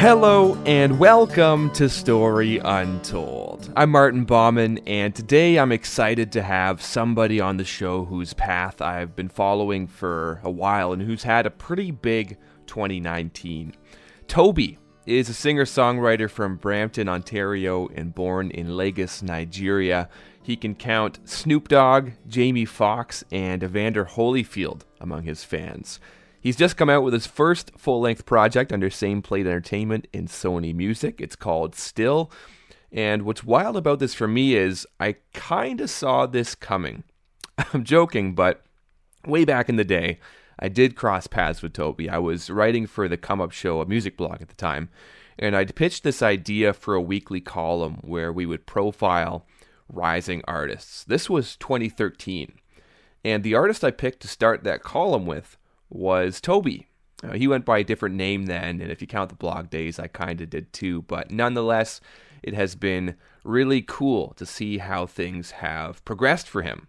Hello and welcome to Story Untold. I'm Martin Bauman, and today I'm excited to have somebody on the show whose path I've been following for a while and who's had a pretty big 2019. Toby is a singer songwriter from Brampton, Ontario, and born in Lagos, Nigeria. He can count Snoop Dogg, Jamie Foxx, and Evander Holyfield among his fans. He's just come out with his first full length project under Same Plate Entertainment in Sony Music. It's called Still. And what's wild about this for me is I kind of saw this coming. I'm joking, but way back in the day, I did cross paths with Toby. I was writing for the Come Up Show, a music blog at the time, and I'd pitched this idea for a weekly column where we would profile rising artists. This was 2013. And the artist I picked to start that column with was Toby. Uh, he went by a different name then, and if you count the blog days, I kind of did too. But nonetheless, it has been really cool to see how things have progressed for him.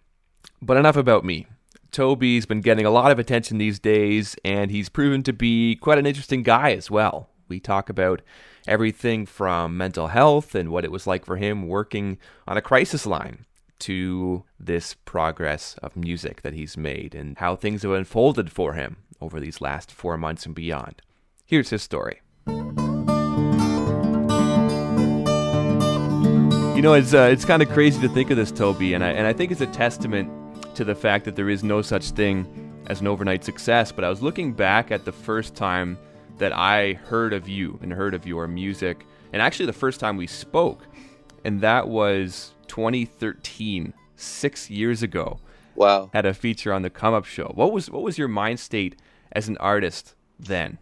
But enough about me. Toby's been getting a lot of attention these days, and he's proven to be quite an interesting guy as well. We talk about everything from mental health and what it was like for him working on a crisis line to this progress of music that he's made and how things have unfolded for him over these last four months and beyond. Here's his story. You know, it's uh, it's kind of crazy to think of this, Toby, and I and I think it's a testament to the fact that there is no such thing as an overnight success. But I was looking back at the first time that I heard of you and heard of your music, and actually the first time we spoke, and that was 2013, six years ago. Wow! Had a feature on the Come Up Show. What was what was your mind state as an artist then?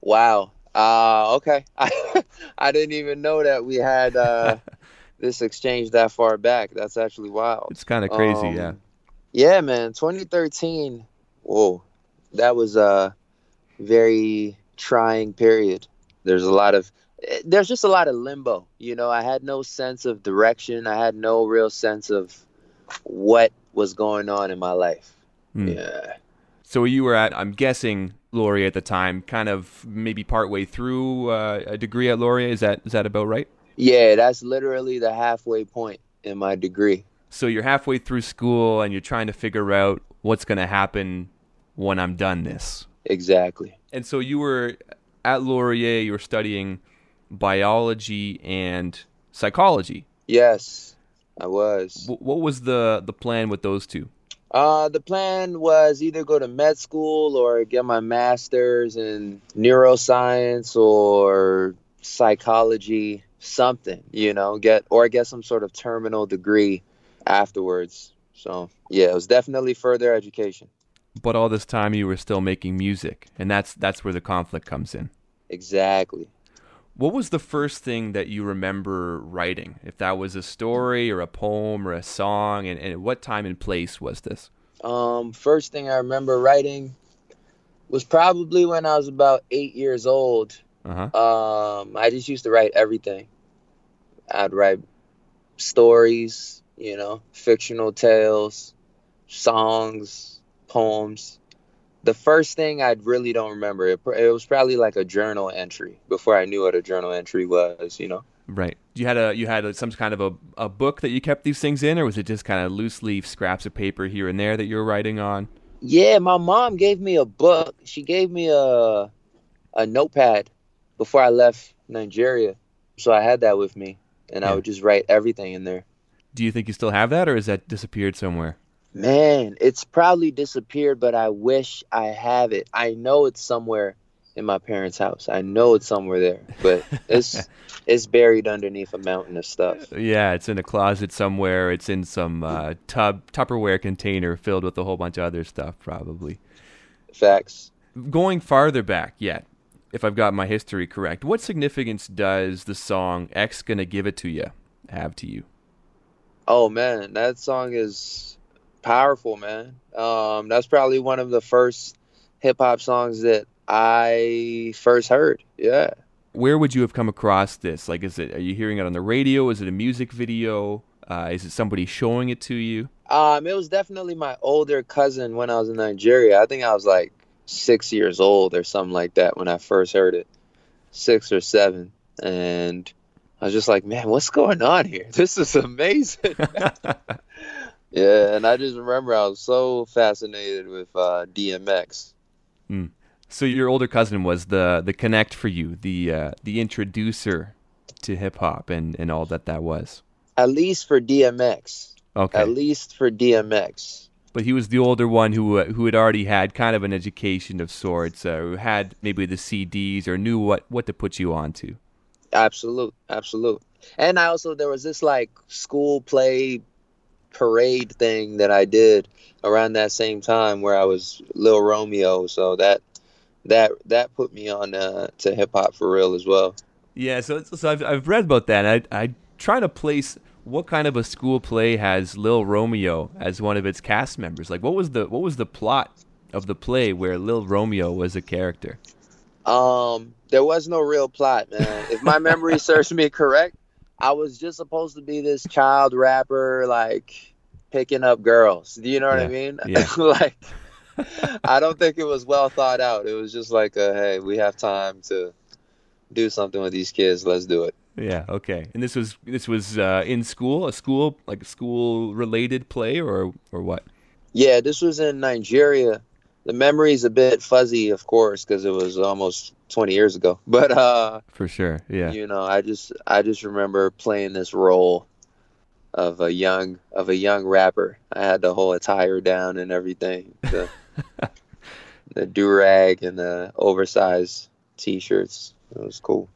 Wow. Uh, okay. I I didn't even know that we had uh, this exchange that far back. That's actually wild. It's kind of crazy, Um, yeah. Yeah, man. 2013. Whoa, that was a very trying period. There's a lot of there's just a lot of limbo. You know, I had no sense of direction. I had no real sense of what was going on in my life. Hmm. Yeah. So you were at, I'm guessing, Laurier at the time, kind of maybe partway through uh, a degree at Laurier. Is that is that about right? Yeah, that's literally the halfway point in my degree. So you're halfway through school and you're trying to figure out what's going to happen when I'm done this. Exactly. And so you were at Laurier. You were studying biology and psychology. Yes, I was. W- what was the the plan with those two? Uh, the plan was either go to med school or get my master's in neuroscience or psychology, something, you know, get or get some sort of terminal degree afterwards. So, yeah, it was definitely further education. But all this time you were still making music, and that's that's where the conflict comes in. Exactly. What was the first thing that you remember writing? If that was a story or a poem or a song, and, and at what time and place was this? Um, first thing I remember writing was probably when I was about eight years old. Uh huh. Um, I just used to write everything. I'd write stories, you know, fictional tales, songs, poems. The first thing I really don't remember. It, it was probably like a journal entry before I knew what a journal entry was, you know. Right. You had a you had a, some kind of a, a book that you kept these things in, or was it just kind of loose leaf scraps of paper here and there that you were writing on? Yeah, my mom gave me a book. She gave me a a notepad before I left Nigeria. So I had that with me and Yeah. I would just write everything in there. Do you think you still have that, or has that disappeared somewhere? Man, it's probably disappeared, but I wish I have it. I know it's somewhere in my parents' house. I know it's somewhere there, but it's it's buried underneath a mountain of stuff. Yeah, it's in a closet somewhere. It's in some uh, tub Tupperware container filled with a whole bunch of other stuff, probably. Facts. Going farther back yet, if I've got my history correct, what significance does the song "X Gonna Give It to You" have to you? Oh man, that song is powerful, man. Um, that's probably one of the first hip hop songs that I first heard. Yeah. Where would you have come across this? Like, is it are you hearing it on the radio? Is it a music video? Uh, is it somebody showing it to you? Um, it was definitely my older cousin when I was in Nigeria. I think I was like six years old or something like that when I first heard it. six or seven, and I was just like, man, what's going on here? This is amazing. yeah, and I just remember I was so fascinated with uh, DMX. Mm. So your older cousin was the the connect for you, the uh, the introducer to hip hop and and all that that was. At least for DMX. Okay. At least for DMX. But he was the older one who uh, who had already had kind of an education of sorts, uh, who had maybe the CDs or knew what what to put you on to. Absolute, absolute. And I also there was this like school play parade thing that I did around that same time where I was Lil Romeo, so that that that put me on uh, to hip hop for real as well. Yeah, so so I've I've read about that. I I try to place what kind of a school play has Lil Romeo as one of its cast members. Like, what was the what was the plot of the play where Lil Romeo was a character? Um, there was no real plot, man. if my memory serves me correct, I was just supposed to be this child rapper, like picking up girls. Do you know what Yeah, I mean? yeah. like, I don't think it was well thought out. It was just like, a, hey, we have time to do something with these kids. Let's do it. Yeah, okay. And this was this was uh, in school, a school like a school related play or or what? Yeah, this was in Nigeria. The memory's a bit fuzzy, of course, because it was almost 20 years ago. But uh, For sure. Yeah. you know i just i just remember playing this role of a young of a young rapper i had the whole attire down and everything the, the do-rag and the oversized t-shirts it was cool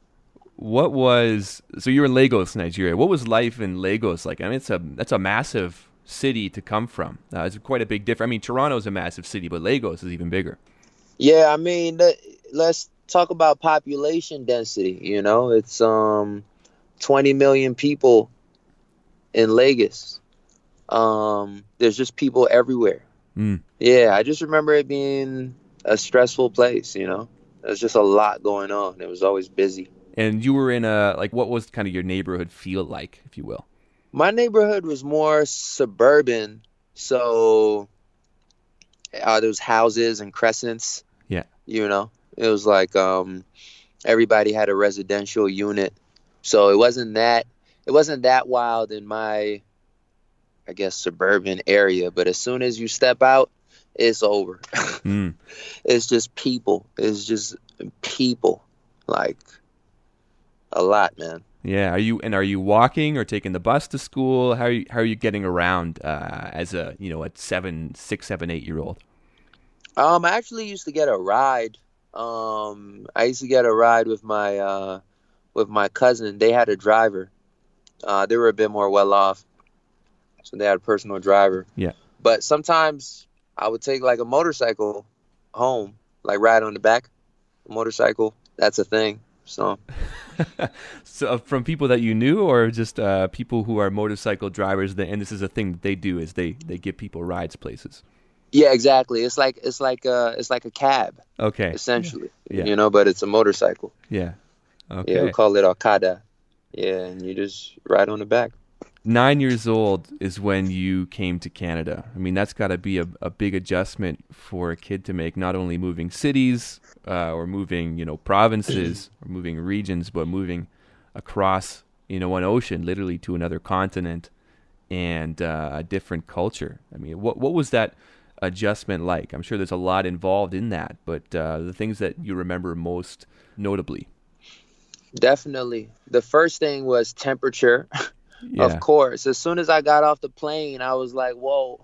What was so you were in Lagos, Nigeria. What was life in Lagos like? I mean, it's a that's a massive city to come from. Uh, it's quite a big difference. I mean, Toronto's a massive city, but Lagos is even bigger. yeah i mean let- let's talk about population density you know it's um 20 million people in lagos um there's just people everywhere Mm. Yeah, I just remember it being a stressful place, you know. There's just a lot going on. It was always busy. And you were in a like what was kind of your neighborhood feel like, if you will? My neighborhood was more suburban, so uh, there was houses and crescents. Yeah. You know, it was like um, everybody had a residential unit, so it wasn't that it wasn't that wild in my, I guess, suburban area. But as soon as you step out, it's over. Mm. it's just people. It's just people. Like a lot, man. Yeah. Are you and are you walking or taking the bus to school? How are you how are you getting around uh, as a you know a seven, six, seven, eight year old? Um, I actually used to get a ride. Um, I used to get a ride with my uh, with my cousin. They had a driver. Uh, they were a bit more well off, so they had a personal driver. Yeah. But sometimes I would take like a motorcycle home, like ride on the back, a motorcycle. That's a thing. So so uh, from people that you knew, or just uh, people who are motorcycle drivers, and this is a thing that they do is they they give people rides places. Yeah, exactly. It's like it's like a it's like a cab Okay. essentially. Yeah. You know, but it's a motorcycle. Yeah. Yeah, we call it Okada. Yeah, and you just ride on the back. Nine years old is when you came to Canada. I mean, that's got to be a, a big adjustment for a kid to make. Not only moving cities uh, or moving, you know, provinces or moving regions, but moving across, you know, one ocean, literally to another continent and uh, a different culture. I mean, what what was that adjustment like? I'm sure there's a lot involved in that, but uh, the things that you remember most notably. Definitely. The first thing was temperature. Yeah. Of course. As soon as I got off the plane, I was like, "Whoa,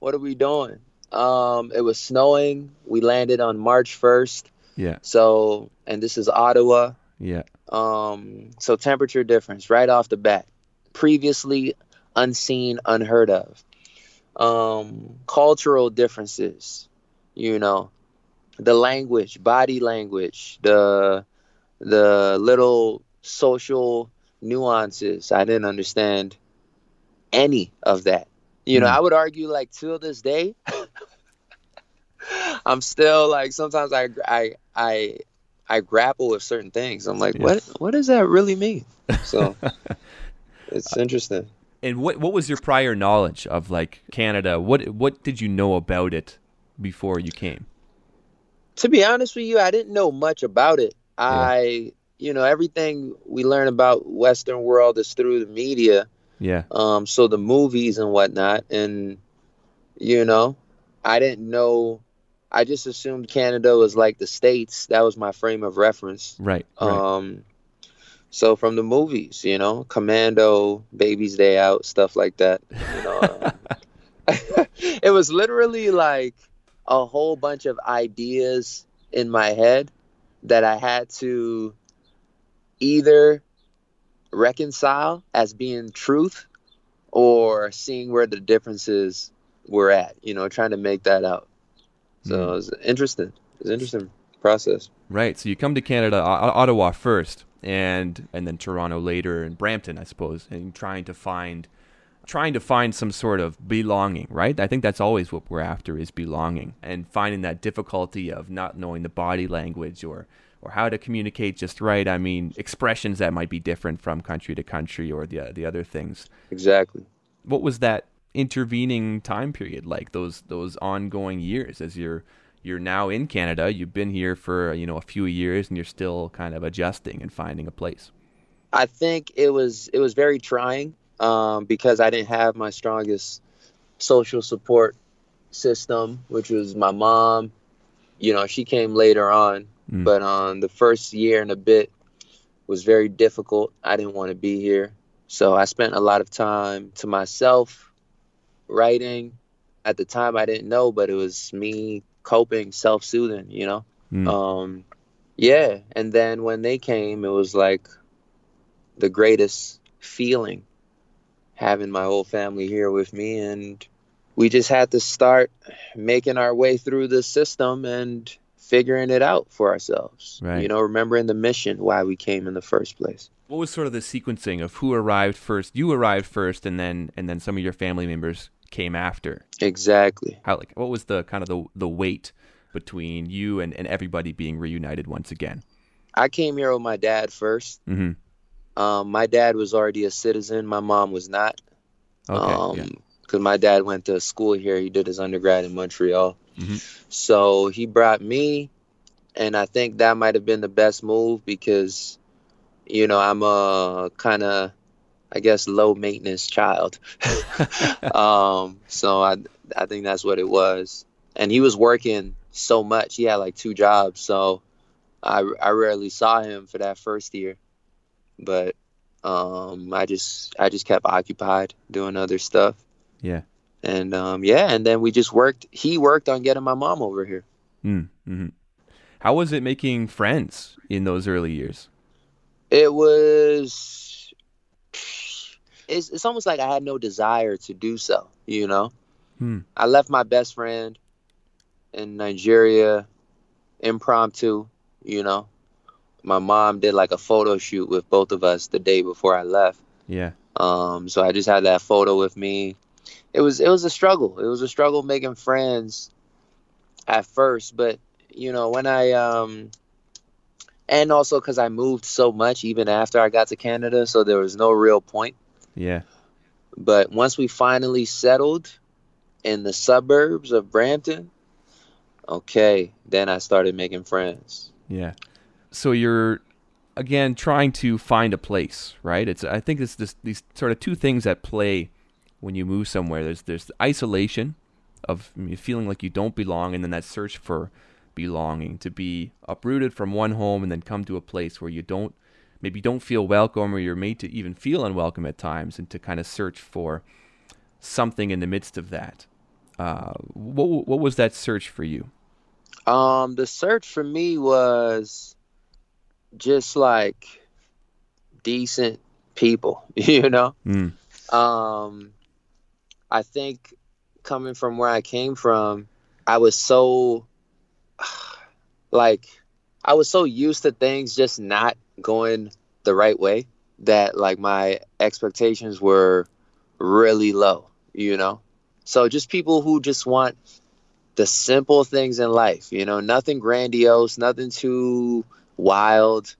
what are we doing?" Um, it was snowing. We landed on March first. Yeah. So, and this is Ottawa. Yeah. Um, so temperature difference right off the bat. Previously unseen, unheard of. Um, cultural differences. You know, the language, body language, the the little social nuances. I didn't understand any of that. You know, Mm. I would argue like till this day, I'm still like sometimes I I I I grapple with certain things. I'm like, Yeah. what what does that really mean? So it's interesting. And what what was your prior knowledge of like Canada? What what did you know about it before you came? To be honest with you, I didn't know much about it. I, you know, everything we learn about Western world is through the media. Yeah. Um, so the movies and whatnot, and you know, I didn't know. I just assumed Canada was like the states. That was my frame of reference. Right. right. Um, so from the movies, you know, Commando, Baby's Day Out, stuff like that. You know, um, it was literally like a whole bunch of ideas in my head that I had to either reconcile as being truth or seeing where the differences were at, you know, trying to make that out. So mm. it was interesting. It was interesting process. Right. So you come to Canada, Ottawa first, and and then Toronto later, and Brampton, I suppose, and trying to find trying to find some sort of belonging, right? I think that's always what we're after is belonging and finding that difficulty of not knowing the body language or or how to communicate just right. I mean, expressions that might be different from country to country or the the other things. Exactly. What was that intervening time period like? Those those ongoing years as you're you're now in Canada. You've been here for you know a few years, and you're still kind of adjusting and finding a place. I think it was it was very trying um, because I didn't have my strongest social support system, which was my mom. You know, she came later on, mm. but um, the first year and a bit was very difficult. I didn't want to be here, so I spent a lot of time to myself, writing. At the time, I didn't know, but it was me coping, self-soothing. You know, mm. um, yeah. And then when they came, it was like the greatest feeling having my whole family here with me and we just had to start making our way through the system and figuring it out for ourselves. Right. You know, remembering the mission why we came in the first place. What was sort of the sequencing of who arrived first? You arrived first and then and then some of your family members came after. Exactly. How like what was the kind of the the weight between you and, and everybody being reunited once again? I came here with my dad 1st mm-hmm. Um, my dad was already a citizen. My mom was not. Okay. Um, yeah. Because my dad went to school here. He did his undergrad in Montreal. Mm-hmm. So he brought me, and I think that might have been the best move because, you know, I'm a kind of, I guess, low maintenance child. um, so I, I think that's what it was. And he was working so much. He had like two jobs. So I, I rarely saw him for that first year but um, I just I just kept occupied doing other stuff. Yeah. And um, yeah, and then we just worked. He worked on getting my mom over here. Mm, mm-hmm. How was it making friends in those early years? It was. It's it's almost like I had no desire to do so. You know, hmm. I left my best friend in Nigeria, impromptu. You know, my mom did like a photo shoot with both of us the day before I left. Yeah. Um, so I just had that photo with me. It was it was a struggle. It was a struggle making friends at first, but you know when I um, and also because I moved so much even after I got to Canada, so there was no real point. Yeah. But once we finally settled in the suburbs of Brampton, okay, then I started making friends. Yeah so you're again trying to find a place, right? It's I think it's this, these sort of two things at play when you move somewhere. There's there's the isolation of feeling like you don't belong, and then that search for belonging to be uprooted from one home and then come to a place where you don't maybe don't feel welcome or you're made to even feel unwelcome at times, and to kind of search for something in the midst of that. Uh, what what was that search for you? Um, the search for me was just like decent people, you know? Mm. Um, I think coming from where I came from, I was so, like, I was so used to things just not going the right way that, like, my expectations were really low, you know? So just people who just want the simple things in life, you know, nothing grandiose, nothing too wild,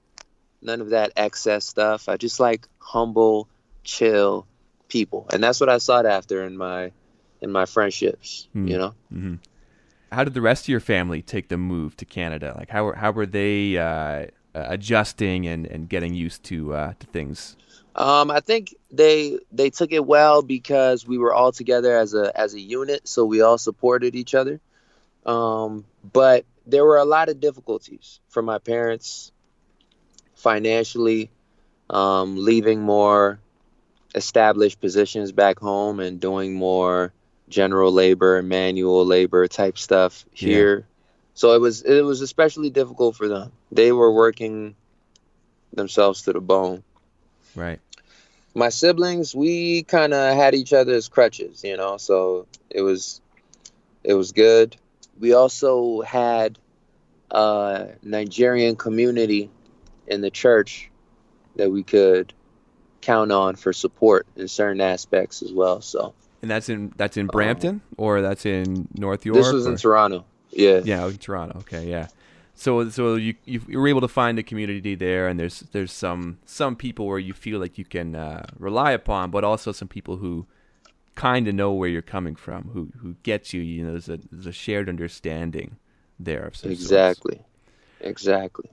none of that excess stuff. I just like humble, chill people, and that's what I sought after in my in my friendships. Mm-hmm. You know. Mm-hmm. How did the rest of your family take the move to Canada? Like how how were they? Uh, uh, adjusting and, and getting used to uh, to things? Um, I think they they took it well because we were all together as a as a unit, so we all supported each other. Um, but there were a lot of difficulties for my parents financially, um, leaving more established positions back home and doing more general labor, manual labor type stuff here. So it was it was especially difficult for them. They were working themselves to the bone. Right. My siblings, we kind of had each other as crutches, you know. So it was it was good. We also had a Nigerian community in the church that we could count on for support in certain aspects as well. So and that's in that's in Brampton um, or that's in North York. This was or? in Toronto. Yeah. Yeah, in Toronto. Okay, yeah. So so you you were able to find a community there, and there's there's some some people where you feel like you can uh, rely upon, but also some people who kind of know where you're coming from, who who gets you. You know, there's a there's a shared understanding there exactly, sorts. exactly.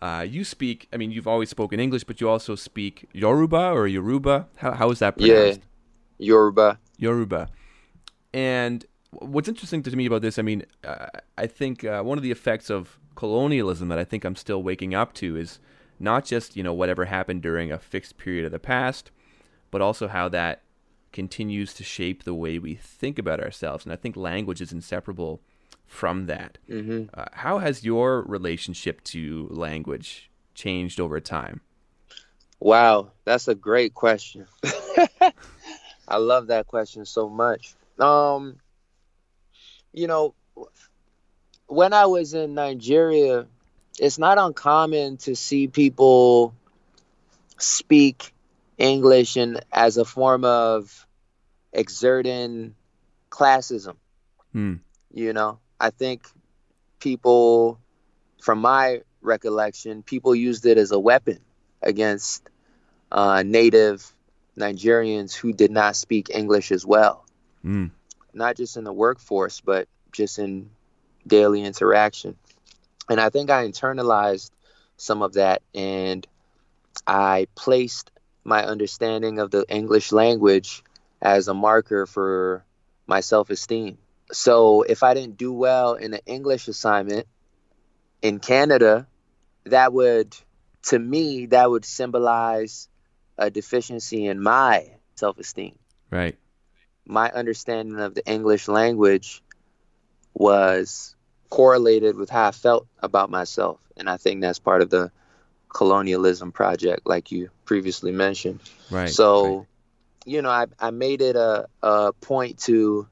Uh, you speak. I mean, you've always spoken English, but you also speak Yoruba or Yoruba. How how is that pronounced? Yeah, Yoruba. Yoruba. And what's interesting to me about this, I mean, uh, I think uh, one of the effects of colonialism that I think I'm still waking up to is not just you know whatever happened during a fixed period of the past, but also how that continues to shape the way we think about ourselves. And I think language is inseparable from that. Mm-hmm. Uh, how has your relationship to language changed over time? Wow, that's a great question. I love that question so much. Um, you know, when I was in Nigeria, it's not uncommon to see people speak English and as a form of exerting classism. Hmm. You know, I think people, from my recollection, people used it as a weapon against uh, native Nigerians who did not speak English as well. Mm. Not just in the workforce, but just in daily interaction. And I think I internalized some of that and I placed my understanding of the English language as a marker for my self esteem. So if I didn't do well in an English assignment in Canada, that would, to me, that would symbolize a deficiency in my self esteem. Right. My understanding of the English language was correlated with how I felt about myself. And I think that's part of the colonialism project, like you previously mentioned. Right. So, right. you know, I, I made it a, a point to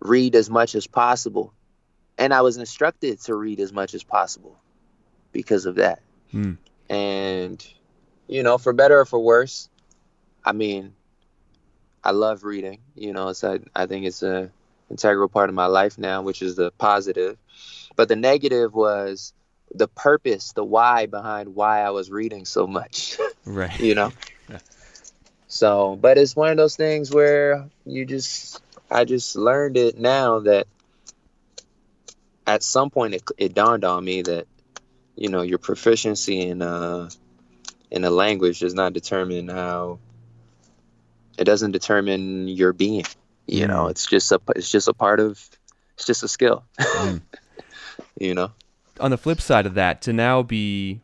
read as much as possible. And I was instructed to read as much as possible because of that. Mm. And you know, for better or for worse. I mean, I love reading. You know, it's I, I think it's a integral part of my life now, which is the positive. But the negative was the purpose, the why behind why I was reading so much. Right. you know. So, but it's one of those things where you just I just learned it now that at some point it, it dawned on me that you know your proficiency in uh in a language does not determine how it doesn't determine your being you mm. know it's just a it's just a part of it's just a skill mm. you know on the flip side of that to now be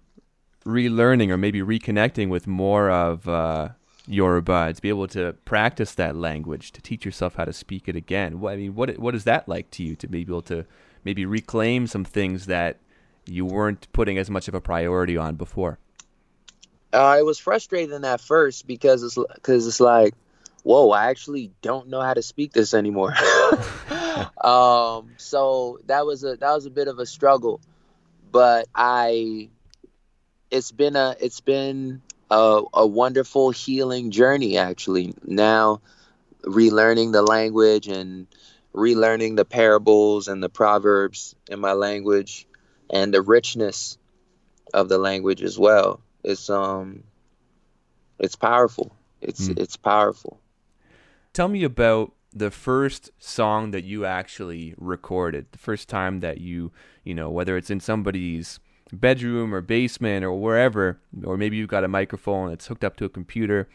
relearning or maybe reconnecting with more of uh, Yoruba, to be able to practice that language, to teach yourself how to speak it again. What, I mean, what what is that like to you to be able to maybe reclaim some things that you weren't putting as much of a priority on before? Uh, it was frustrating at first because it's because it's like, whoa, I actually don't know how to speak this anymore. um, so that was a that was a bit of a struggle, but I, it's been a it's been a, a wonderful healing journey actually. Now, relearning the language and relearning the parables and the proverbs in my language and the richness of the language as well it's um it's powerful. It's mm. it's powerful. Tell me about the first song that you actually recorded. The first time that you, you know, whether it's in somebody's bedroom or basement or wherever, or maybe you've got a microphone that's hooked up to a computer,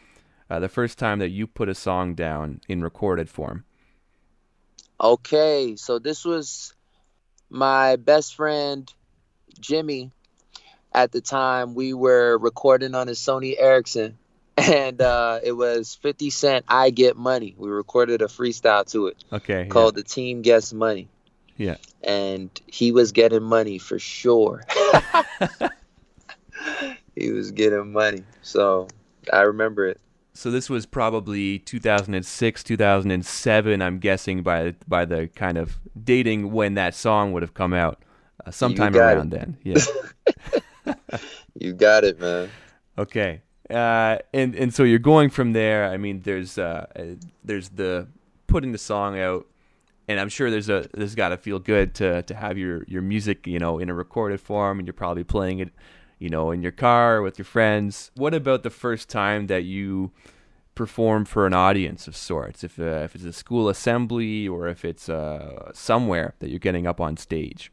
uh, the first time that you put a song down in recorded form? Okay, so this was my best friend Jimmy. At the time, we were recording on a Sony Ericsson, and uh, it was 50 Cent I Get Money. We recorded a freestyle to it Okay. called The Team Gets Money. Yeah. And he was getting money for sure. he was getting money. So I remember it. So this was probably 2006, 2007. I'm guessing by by the kind of dating when that song would have come out, uh, sometime around it. then. Yeah. You got it, man. okay. Uh, and and so you're going from there. I mean, there's uh, uh, there's the putting the song out, and I'm sure there's a there's got to feel good to to have your your music, you know, in a recorded form, and you're probably playing it, you know, in your car with your friends. What about the first time that you perform for an audience of sorts? If uh, if it's a school assembly or if it's uh, somewhere that you're getting up on stage.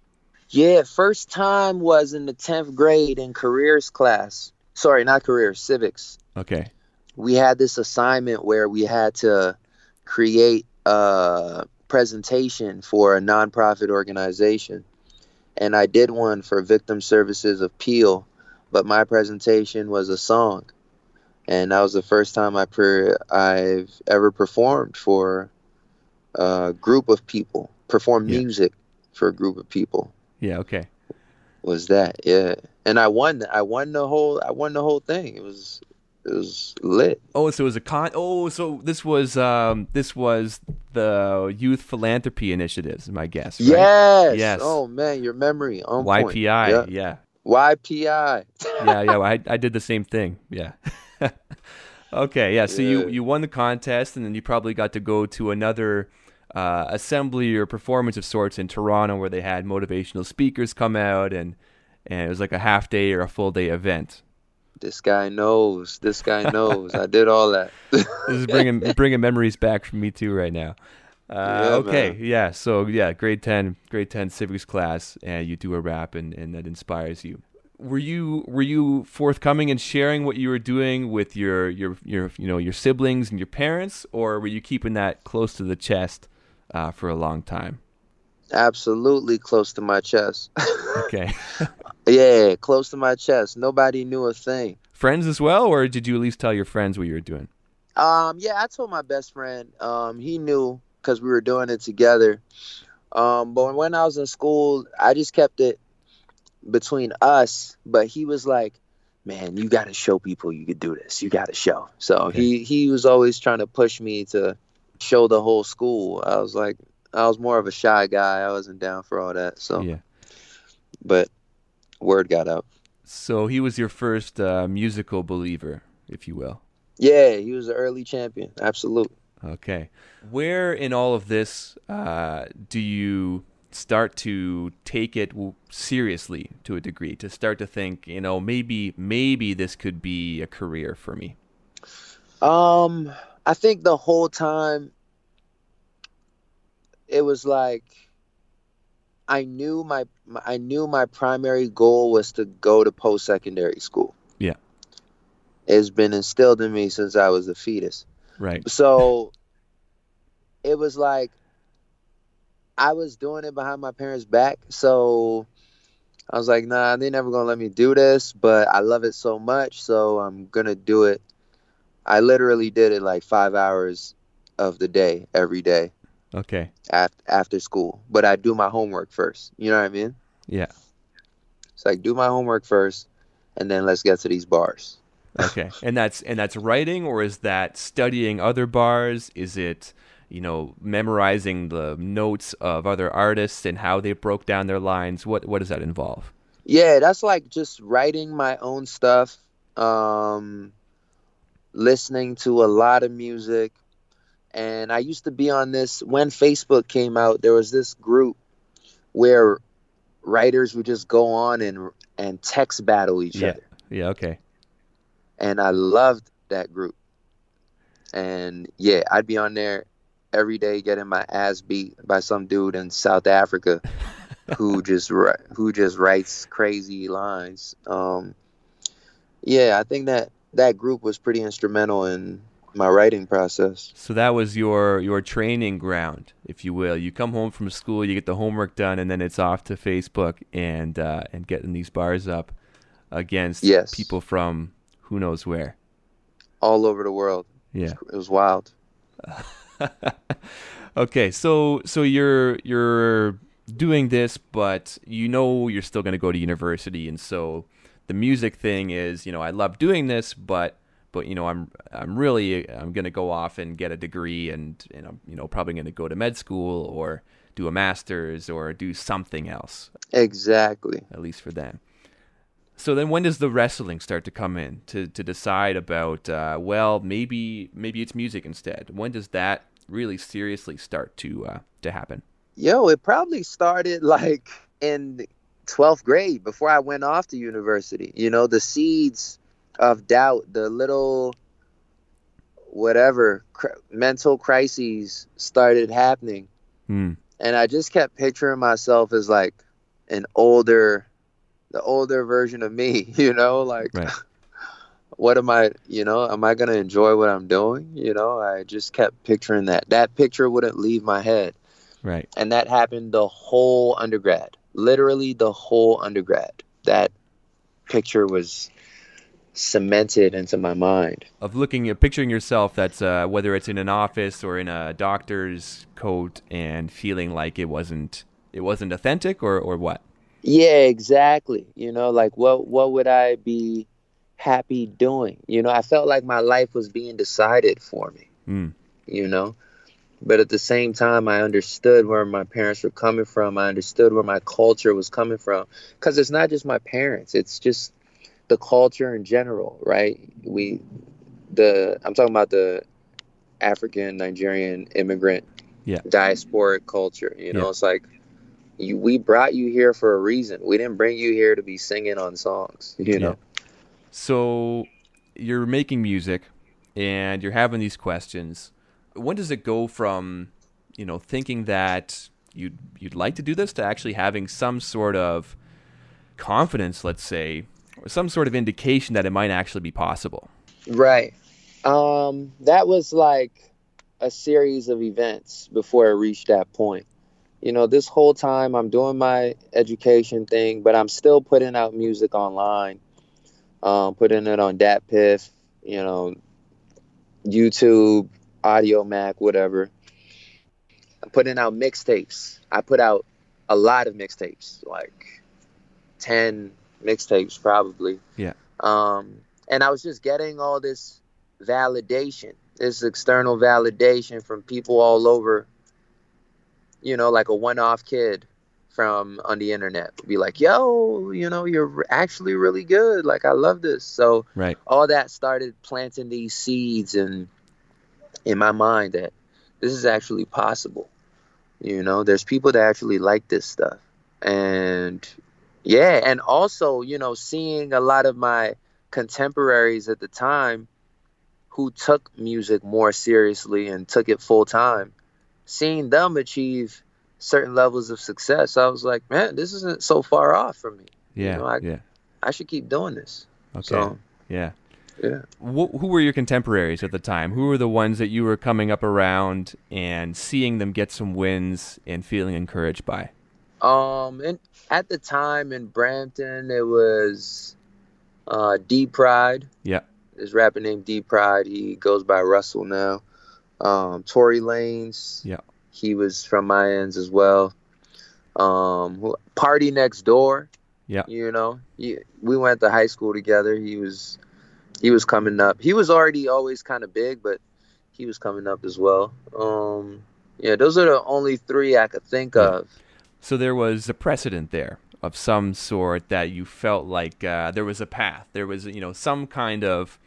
Yeah, first time was in the 10th grade in careers class. Sorry, not career, civics. Okay. We had this assignment where we had to create a presentation for a nonprofit organization. And I did one for Victim Services of Peel, but my presentation was a song. And that was the first time I per- I've ever performed for a group of people, performed Yeah. music for a group of people Yeah. Okay. Was that yeah and i won i won the whole i won the whole thing it was it was lit Oh, so it was a con. Oh, so this was um this was the Youth Philanthropy Initiatives, my guess. Right? yes Yes. oh man your memory on point. YPI. yeah. Yeah. ypi Yeah. Yeah. I I did the same thing. Yeah. okay. Yeah. So you you won the contest, and then you probably got to go to another. Uh, assembly or performance of sorts in Toronto, where they had motivational speakers come out, and and it was like a half day or a full day event. this guy knows this guy knows i did all that this is bringing bringing memories back for me too right now. Uh, Yeah, okay, man. yeah. So yeah, grade ten, grade ten civics class, and you do a rap, and, and that inspires you. Were you were you forthcoming and sharing what you were doing with your your your you know your siblings and your parents, or were you keeping that close to the chest uh, for a long time? absolutely close to my chest Okay, yeah close to my chest nobody knew a thing friends as well, or did you at least tell your friends what you were doing? Um, yeah, I told my best friend. Um, he knew because we were doing it together. Um, but when I was in school, I just kept it between us. But he was like, "Man, you got to show people you could do this. You got to show." So Okay. he he was always trying to push me to show the whole school. I was like, I was more of a shy guy. I wasn't down for all that. So, Yeah. but word got out. So he was your first uh, musical believer, if you will. Yeah, he was an early champion. Absolutely. Okay. Where in all of this uh, do you start to take it seriously to a degree? To start to think, you know, maybe maybe this could be a career for me. Um, I think the whole time it was like I knew my, my I knew my primary goal was to go to post secondary school. Yeah. It's been instilled in me since I was a fetus. Right. So it was like I was doing it behind my parents' back. So I was like, nah, they're never gonna let me do this, but I love it so much, so I'm gonna do it. I literally did it like five hours of the day every day Okay. after after school. But I do my homework first. You know what I mean? Yeah. It's like do my homework first, and then let's get to these bars. Okay. and that's and that's writing, or is that studying other bars? Is it you know memorizing the notes of other artists and how they broke down their lines? What what does that involve? Yeah, that's like just writing my own stuff, um, listening to a lot of music. And I used to be on this when Facebook came out, there was this group where writers would just go on and and text battle each Yeah. other. Yeah. Okay. And I loved that group. And yeah, I'd be on there every day getting my ass beat by some dude in South Africa. who just who just writes crazy lines. Um, yeah, I think that that group was pretty instrumental in my writing process. So that was your your training ground, if you will. You come home from school, you get the homework done, and then it's off to Facebook and uh, and getting these bars up against yes. people from who knows where, all over the world. Yeah, it was wild. okay, so so you're you're doing this, but you know you're still going to go to university, and so the music thing is, you know, I love doing this, but but you know, I'm I'm really I'm going to go off and get a degree, and and I'm you know probably going to go to med school or do a master's or do something else. Exactly. At least for them. So then, when does the wrestling start to come in to to decide about? Uh, well, maybe maybe it's music instead. When does that really seriously start to uh, to happen? Yo, it probably started like in 12th grade before I went off to university. You know, the seeds of doubt, the little whatever cr- mental crises started happening. Mm. And I just kept picturing myself as like an older the older version of me, you know, like right. what am I, you know, am I going to enjoy what I'm doing? You know, I just kept picturing that. That picture wouldn't leave my head. Right. And that happened the whole undergrad. Literally the whole undergrad. That picture was cemented into my mind. Of looking at picturing yourself that's uh, whether it's in an office or in a doctor's coat and feeling like it wasn't it wasn't authentic or, or what? Yeah, exactly. You know, like what what would I be happy doing? You know, I felt like my life was being decided for me. Mm. You know, but at the same time, I understood where my parents were coming from. I understood where my culture was coming from, because it's not just my parents; it's just the culture in general, right? We, the I'm talking about the African Nigerian immigrant yeah. diasporic culture. You know, yeah. it's like you, we brought you here for a reason. We didn't bring you here to be singing on songs, you know. Yeah. So you're making music and you're having these questions. When does it go from, you know, thinking that you'd you'd like to do this to actually having some sort of confidence, let's say, or some sort of indication that it might actually be possible? Right. Um, that was like a series of events before I reached that point you know, this whole time I'm doing my education thing, but I'm still putting out music online, um, putting it on DatPiff, you know, YouTube, Audiomack, whatever. I'm putting out mixtapes. I put out a lot of mixtapes, like 10 mixtapes probably. Yeah. Um, and I was just getting all this validation, this external validation from people all over you know, like a one-off kid from on the internet be like, "Yo, you know, you're actually really good. Like, I love this." So, right. all that started planting these seeds in in my mind that this is actually possible. You know, there's people that actually like this stuff, and yeah, and also, you know, seeing a lot of my contemporaries at the time who took music more seriously and took it full time seeing them achieve certain levels of success, I was like, man, this isn't so far off from me. Yeah, you know, I, yeah. I should keep doing this. Okay. So, yeah. Yeah. Wh- who were your contemporaries at the time? Who were the ones that you were coming up around and seeing them get some wins and feeling encouraged by? Um, and at the time in Brampton, it was uh, D-Pryde. Yeah. This rapper named D-Pryde. He goes by Russell now. Um, Tory Lanez. Yeah. He was from my ends as well. Um, PartyNextDoor. Yeah. You know, he, we went to high school together. He was he was coming up. He was already always kind of big, but he was coming up as well. Um, yeah, those are the only three I could think Yeah. of. So there was a precedent there of some sort that you felt like uh, there was a path. There was, you know, some kind of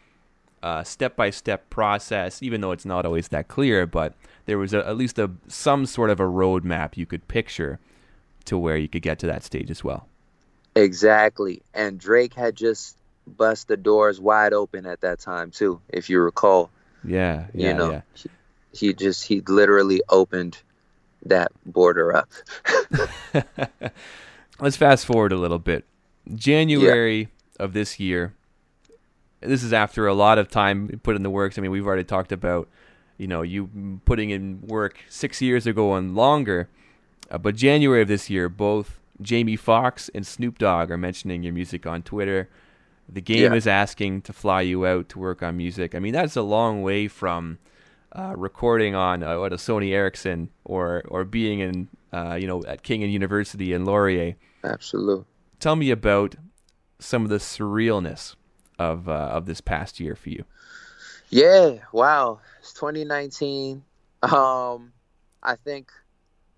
uh, step-by-step process, even though it's not always that clear. But there was a, at least a some sort of a roadmap you could picture to where you could get to that stage as well. Exactly. And Drake had just bust the doors wide open at that time too, if you recall. Yeah, yeah, you know, yeah. he, he just he literally opened that border up. Let's fast forward a little bit. January yeah. of this year. This is after a lot of time put in the works. I mean, we've already talked about, you know, you putting in work six years ago and longer. Uh, but January of this year, both Jamie Foxx and Snoop Dogg are mentioning your music on Twitter. The game yeah. is asking to fly you out to work on music. I mean, that's a long way from uh, recording on uh, what a Sony Ericsson or or being in uh, you know at King and University in Laurier. Absolutely. Tell me about some of the surrealness of uh, of this past year for you. Yeah, wow. It's 2019. Um, I think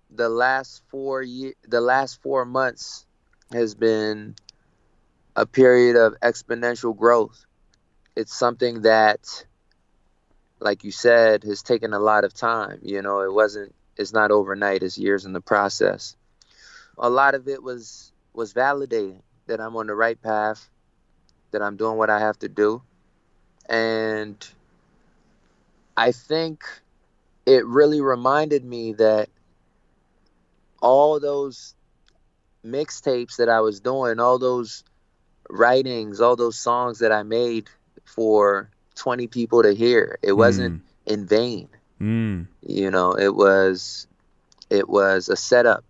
the last four year, the last four months has been a period of exponential growth. It's something that, like you said, has taken a lot of time. You know, it wasn't. It's not overnight. It's years in the process. A lot of it was was validating that I'm on the right path, that I'm doing what I have to do, and I think it really reminded me that all those mixtapes that I was doing, all those writings, all those songs that I made for 20 people to hear, it wasn't mm. in vain. Mm. You know, it was it was a setup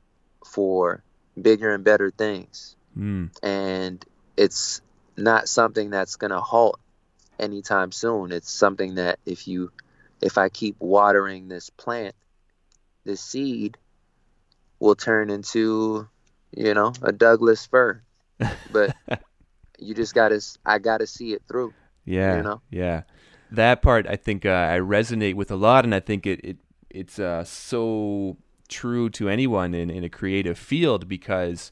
for bigger and better things. Mm. And it's not something that's going to halt anytime soon. It's something that if you if I keep watering this plant, this seed, will turn into, you know, a Douglas fir. But you just gotta, I gotta see it through. Yeah, you know? yeah. That part I think uh, I resonate with a lot, and I think it, it it's uh, so true to anyone in, in a creative field because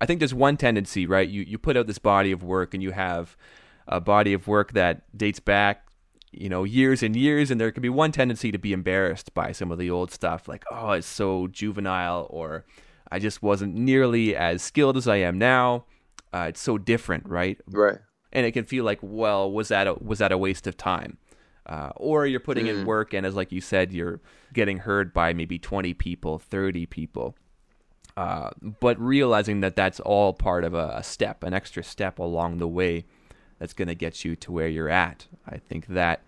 I think there's one tendency, right? You you put out this body of work, and you have a body of work that dates back you know, years and years, and there can be one tendency to be embarrassed by some of the old stuff, like, oh, it's so juvenile, or I just wasn't nearly as skilled as I am now. Uh, it's so different, right? Right. And it can feel like, well, was that a, was that a waste of time? Uh, or you're putting mm. in work, and as like you said, you're getting heard by maybe 20 people, 30 people. Uh, but realizing that that's all part of a, a step, an extra step along the way that's going to get you to where you're at. I think that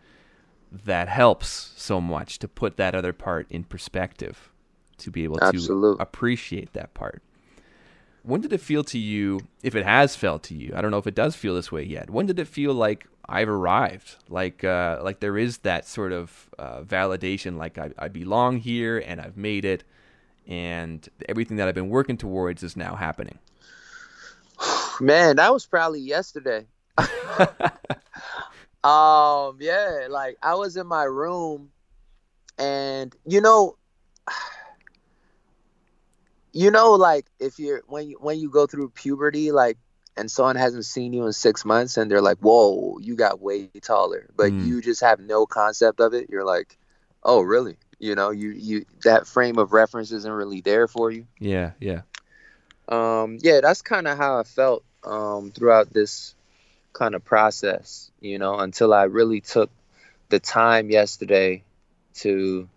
that helps so much to put that other part in perspective, to be able to appreciate that part. When did it feel to you, if it has felt to you? I don't know if it does feel this way yet. When did it feel like I've arrived? Like, uh, like there is that sort of uh, validation, like I, I belong here and I've made it, and everything that I've been working towards is now happening. Man, that was probably yesterday. um, yeah, like I was in my room and you know you know like if you're when you when you go through puberty like and someone hasn't seen you in six months and they're like whoa you got way taller but mm. you just have no concept of it you're like oh really? You know you you that frame of reference isn't really there for you. Yeah yeah. Um yeah that's kind of how i felt um throughout this kind of process, you know, until I really took the time yesterday to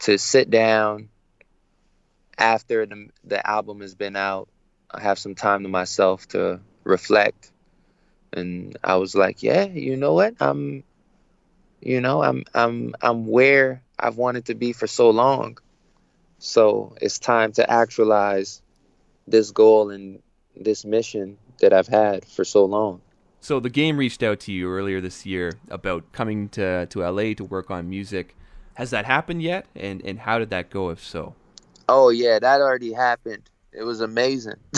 to sit down after the, the album has been out. I have some time to myself to reflect. And I was like, yeah, you know what? I'm you know, I'm I'm I'm where I've wanted to be for so long. So it's time to actualize this goal and this mission that I've had for so long. So the game reached out to you earlier this year about coming to to LA to work on music. Has that happened yet? And and how did that go if so? Oh yeah, that already happened. It was amazing.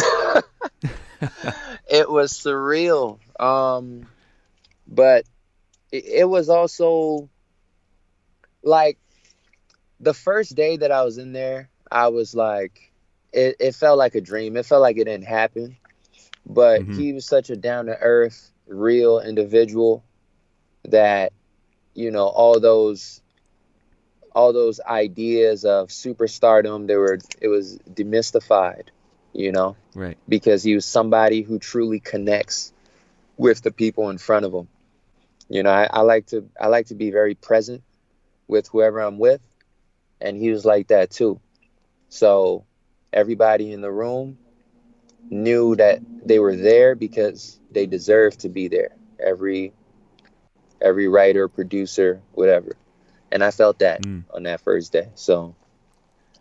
it was surreal. Um but it, it was also like the first day that I was in there, I was like it, it felt like a dream. It felt like it didn't happen but mm-hmm. he was such a down to earth, real individual that you know all those all those ideas of superstardom they were it was demystified you know right because he was somebody who truly connects with the people in front of him you know I, I like to i like to be very present with whoever i'm with and he was like that too So everybody in the room knew that they were there because they deserved to be there. Every every writer, producer, whatever. And I felt that mm. on that first day. So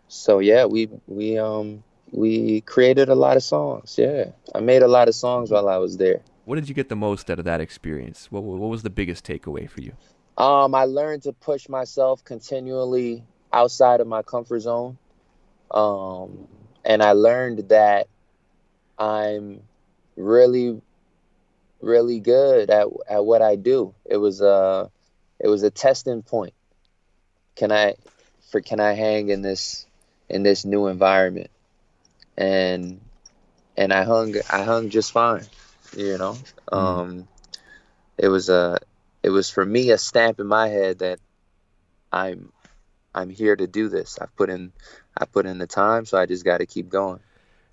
so yeah, we we um we created a lot of songs. Yeah. I made a lot of songs while I was there. What did you get the most out of that experience? What what was the biggest takeaway for you? Um I learned to push myself continually outside of my comfort zone. Um and I learned that I'm really really good at at what I do. It was a it was a testing point. Can I for can I hang in this in this new environment? And and I hung I hung just fine, you know. Mm. Um it was a it was for me a stamp in my head that I'm I'm here to do this. I've put in I put in the time, so I just got to keep going.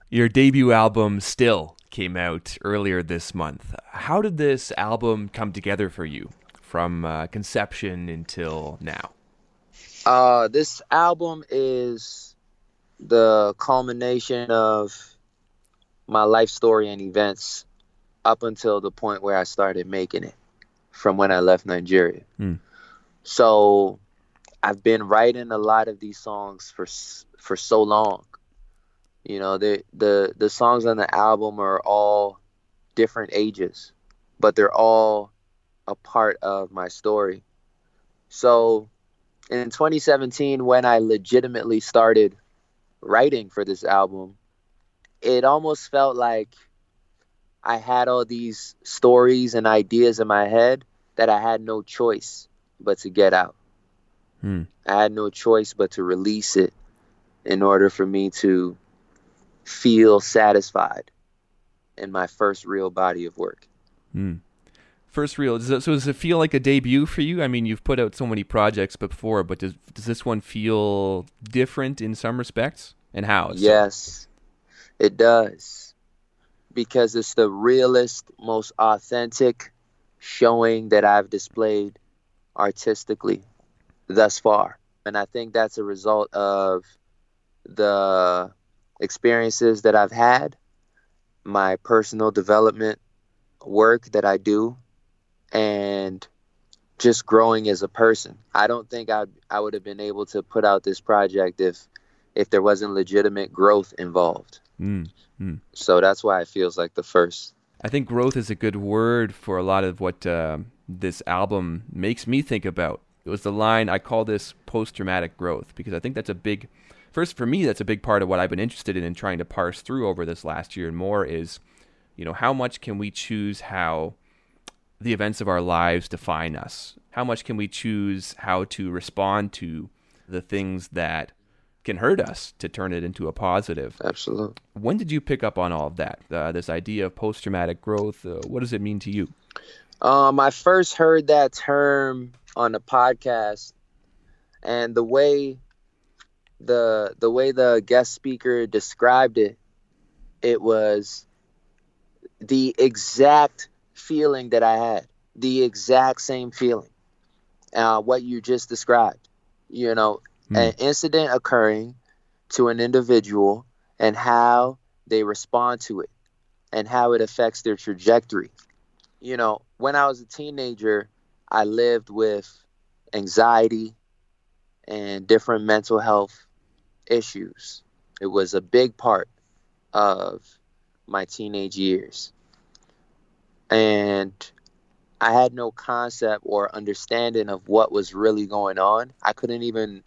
Your debut album, Still, came out earlier this month. How did this album come together for you from uh, conception until now? Uh, this album is the culmination of my life story and events up until the point where I started making it from when I left Nigeria. Mm. So I've been writing a lot of these songs for for so long you know, the the the songs on the album are all different ages, but they're all a part of my story. So, in 2017 when I legitimately started writing for this album, it almost felt like I had all these stories and ideas in my head that I had no choice but to get out. Hmm. I had no choice but to release it in order for me to feel satisfied in my first real body of work. Mm. First real. Does it, so does it feel like a debut for you? I mean, you've put out so many projects before, but does does this one feel different in some respects? And how? Yes, it does, because it's the realest, most authentic showing that I've displayed artistically thus far, and I think that's a result of the experiences that I've had, my personal development work that I do, and just growing as a person. I don't think I I would have been able to put out this project if if there wasn't legitimate growth involved. Mm, mm. So that's why it feels like the first. I think growth is a good word for a lot of what uh, this album makes me think about. It was the line I call this post traumatic growth because I think that's a big first for me that's a big part of what I've been interested in and trying to parse through over this last year and more is you know how much can we choose how the events of our lives define us? How much can we choose how to respond to the things that can hurt us to turn it into a positive? Absolutely. When did you pick up on all of that? Uh, this idea of post-traumatic growth uh, what does it mean to you? Um, i first heard that term on a podcast and the way the the way the guest speaker described it, it was the exact feeling that I had, the exact same feeling, uh, what you just described. You know, mm. an incident occurring to an individual and how they respond to it and how it affects their trajectory. You know, when I was a teenager, I lived with anxiety and different mental health issues. It was a big part of my teenage years. And I had no concept or understanding of what was really going on. I couldn't even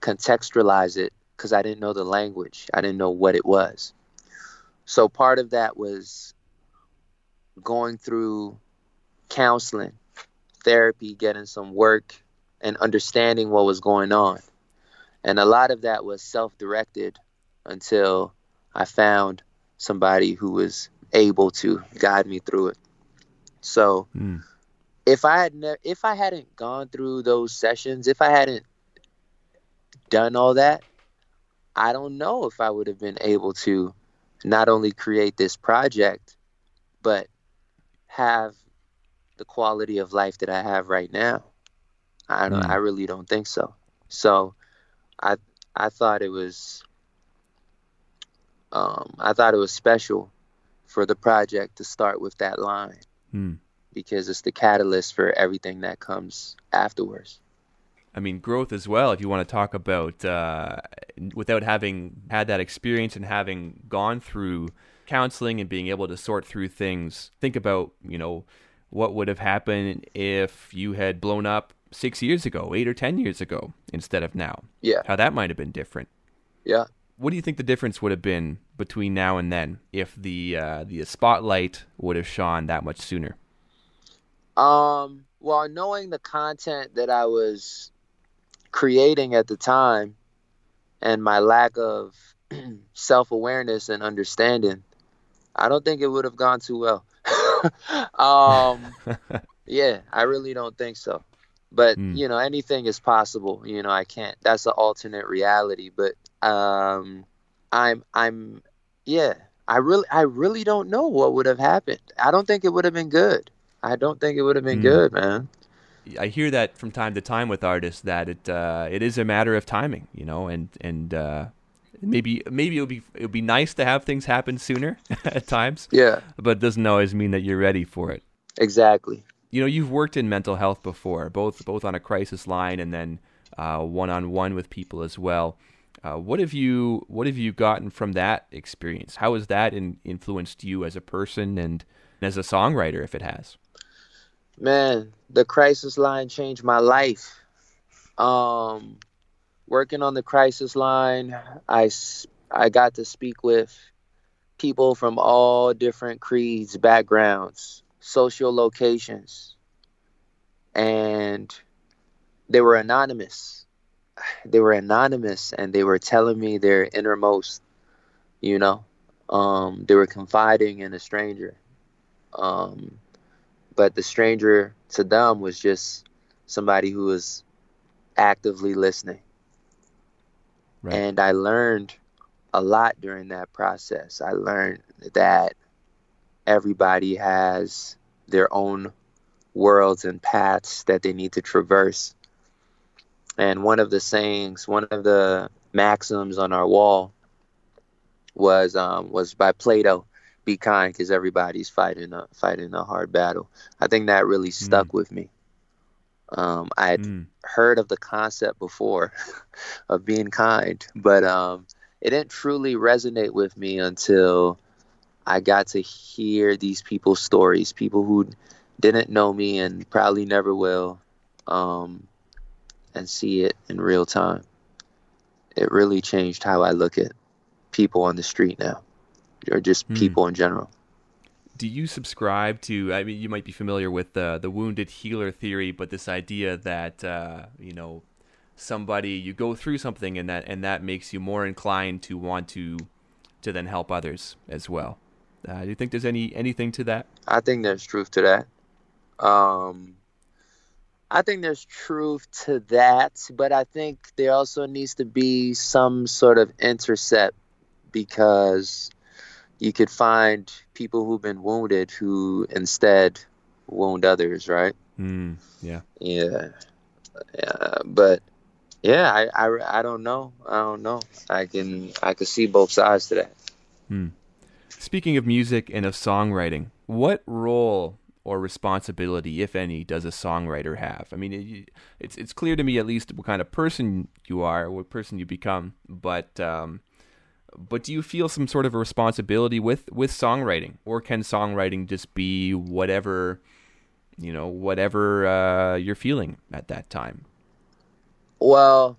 contextualize it because I didn't know the language, I didn't know what it was. So part of that was going through counseling, therapy, getting some work, and understanding what was going on. And a lot of that was self directed until I found somebody who was able to guide me through it. So mm. if I had ne- if I hadn't gone through those sessions, if I hadn't done all that, I don't know if I would have been able to not only create this project, but have the quality of life that I have right now. I don't. Mm. I really don't think so. So I I thought it was um, I thought it was special for the project to start with that line Hmm. because it's the catalyst for everything that comes afterwards. I mean, growth as well. If you want to talk about uh, without having had that experience and having gone through counseling and being able to sort through things, think about you know what would have happened if you had blown up six years ago, eight or ten years ago, instead of now. Yeah, How that might have been different. yeah. What do you think the difference would have been between now and then if the uh, the spotlight would have shone that much sooner? Um, well, knowing the content that I was creating at the time and my lack of self awareness and understanding, I don't think it would have gone too well. um, yeah, I really don't think so. But Mm. you know, anything is possible. You know, I can't. That's an alternate reality. But um, I'm, I'm, yeah. I really, I really don't know what would have happened. I don't think it would have been good. I don't think it would have been Mm. good, man. I hear that from time to time with artists that it uh, it is a matter of timing, you know, and and uh, maybe maybe it'll be it'll be nice to have things happen sooner at times, Yeah, but it doesn't always mean that you're ready for it. exactly. You know, you've worked in mental health before, both both on a crisis line and then one on one with people as well. Uh, what have you what have you gotten from that experience? How has that in, influenced you as a person and as a songwriter, if it has? Man, the crisis line changed my life. Um, working on the crisis line, I I got to speak with people from all different creeds, backgrounds, social locations, and they were anonymous. They were anonymous and they were telling me their innermost, you know. Um, they were confiding in a stranger. Um, but the stranger to them was just somebody who was actively listening. Right. And I learned a lot during that process. I learned that everybody has their own worlds and paths that they need to traverse. And one of the sayings, one of the maxims on our wall was um, was by Plato be kind because everybody's fighting a fighting a hard battle. I think that really stuck with me. Um, I had Mm. heard of the concept before of being kind, but um, it didn't truly resonate with me until I got to hear these people's stories, people who didn't know me and probably never will, um, and see it in real time. It really changed how I look at people on the street now, or just Hmm. people in general. do you subscribe to i mean you might be familiar with the the wounded healer theory but this idea that uh, you know somebody you go through something and that and that makes you more inclined to want to to then help others as well uh, do you think there's any anything to that I think there's truth to that. Um, I think there's truth to that, but I think there also needs to be some sort of intercept because you could find people who've been wounded who instead wound others, right? mm, yeah Yeah, yeah, but yeah, I, I, I don't know. I don't know. I can I can see both sides to that. Mm. speaking of music and of songwriting what role or responsibility, if any, does a songwriter have? I mean, it, it's it's clear to me at least what kind of person you are, what person you become. But um, but do you feel some sort of a responsibility with with songwriting, or can songwriting just be whatever you know, whatever uh, you're feeling at that time? Well,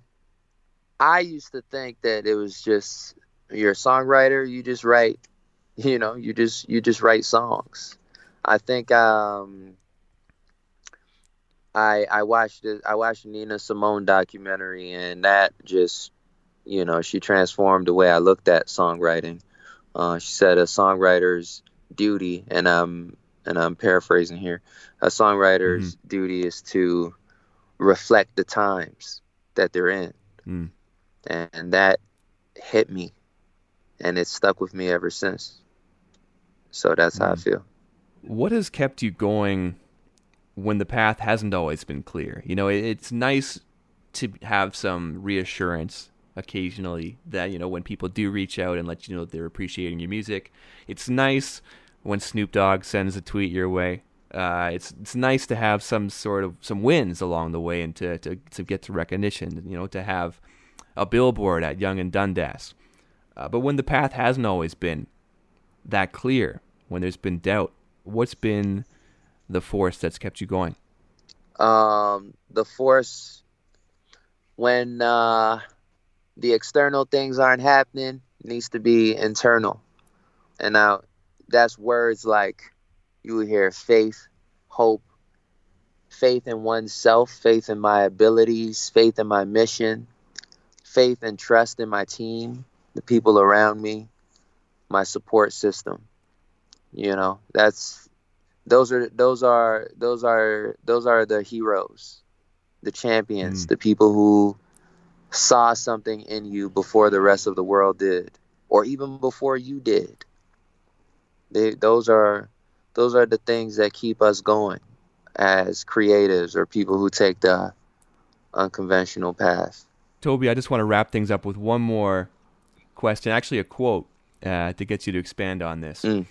I used to think that it was just you're a songwriter, you just write, you know, you just you just write songs. I think um I I watched it I watched Nina Simone documentary and that just you know, she transformed the way I looked at songwriting. Uh, she said a songwriter's duty and I'm and I'm paraphrasing here, a songwriter's duty is to reflect the times that they're in. Mm. And that hit me and it stuck with me ever since. So that's how I Mm. feel. What has kept you going when the path hasn't always been clear? You know, it's nice to have some reassurance occasionally that you know when people do reach out and let you know that they're appreciating your music. It's nice when Snoop Dogg sends a tweet your way. Uh, it's it's nice to have some sort of some wins along the way and to, to, to get to recognition. You know, to have a billboard at Yonge and Dundas. Uh, but when the path hasn't always been that clear, when there's been doubt, what's been the force that's kept you going? Um, the force when uh, the external things aren't happening needs to be internal. And now that's words like you hear faith, hope, faith in oneself, faith in my abilities, faith in my mission, faith and trust in my team, the people around me, my support system. You know, that's those are those are those are those are the heroes, the champions, mm. the people who saw something in you before the rest of the world did, or even before you did. They, those are those are the things that keep us going as creatives or people who take the unconventional path. Toby, I just want to wrap things up with one more question, actually a quote uh, to get you to expand on this. Mm.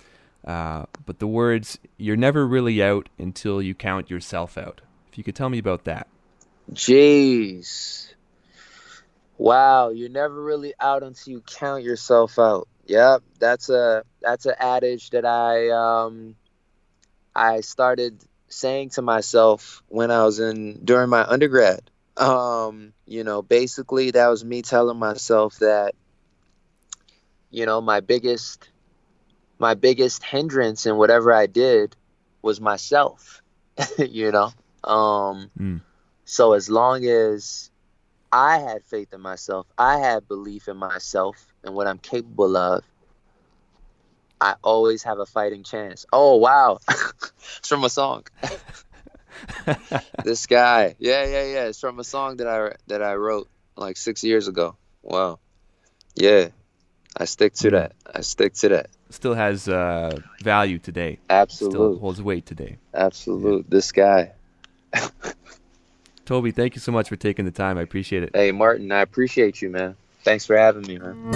Uh, but the words, you're never really out until you count yourself out. If you could tell me about that. Jeez. Wow, you're never really out until you count yourself out. Yep, that's a that's an adage that I um I started saying to myself when I was in during my undergrad. Um, you know, basically that was me telling myself that you know, my biggest my biggest hindrance in whatever I did was myself, you know. Um mm. so as long as I had faith in myself, I had belief in myself and what I'm capable of, I always have a fighting chance. Oh wow. it's from a song. this guy. Yeah, yeah, yeah. It's from a song that I that I wrote like 6 years ago. Wow. Yeah. I stick to that. I stick to that. Still has uh, value today. Absolutely. Still holds weight today. Absolute. Yeah. This guy. Toby, thank you so much for taking the time. I appreciate it. Hey, Martin, I appreciate you, man. Thanks for having me, man.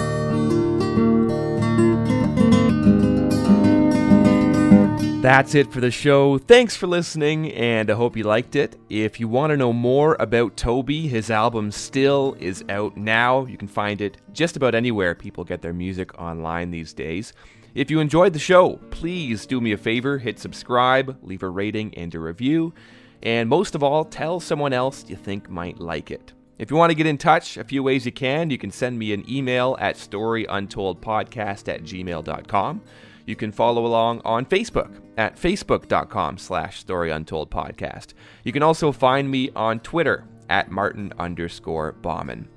That's it for the show. Thanks for listening, and I hope you liked it. If you want to know more about Toby, his album Still is out now. You can find it just about anywhere people get their music online these days. If you enjoyed the show, please do me a favor hit subscribe, leave a rating and a review, and most of all, tell someone else you think might like it. If you want to get in touch, a few ways you can. You can send me an email at storyuntoldpodcast at gmail.com. You can follow along on Facebook at facebook.com slash storyuntoldpodcast. You can also find me on Twitter at martin underscore bauman.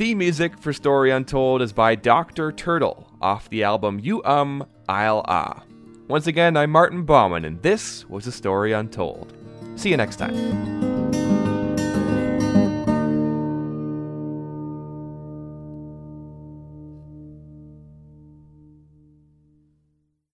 Theme music for Story Untold is by Dr. Turtle off the album You Um, I'll Ah. Once again, I'm Martin Bauman, and this was A Story Untold. See you next time.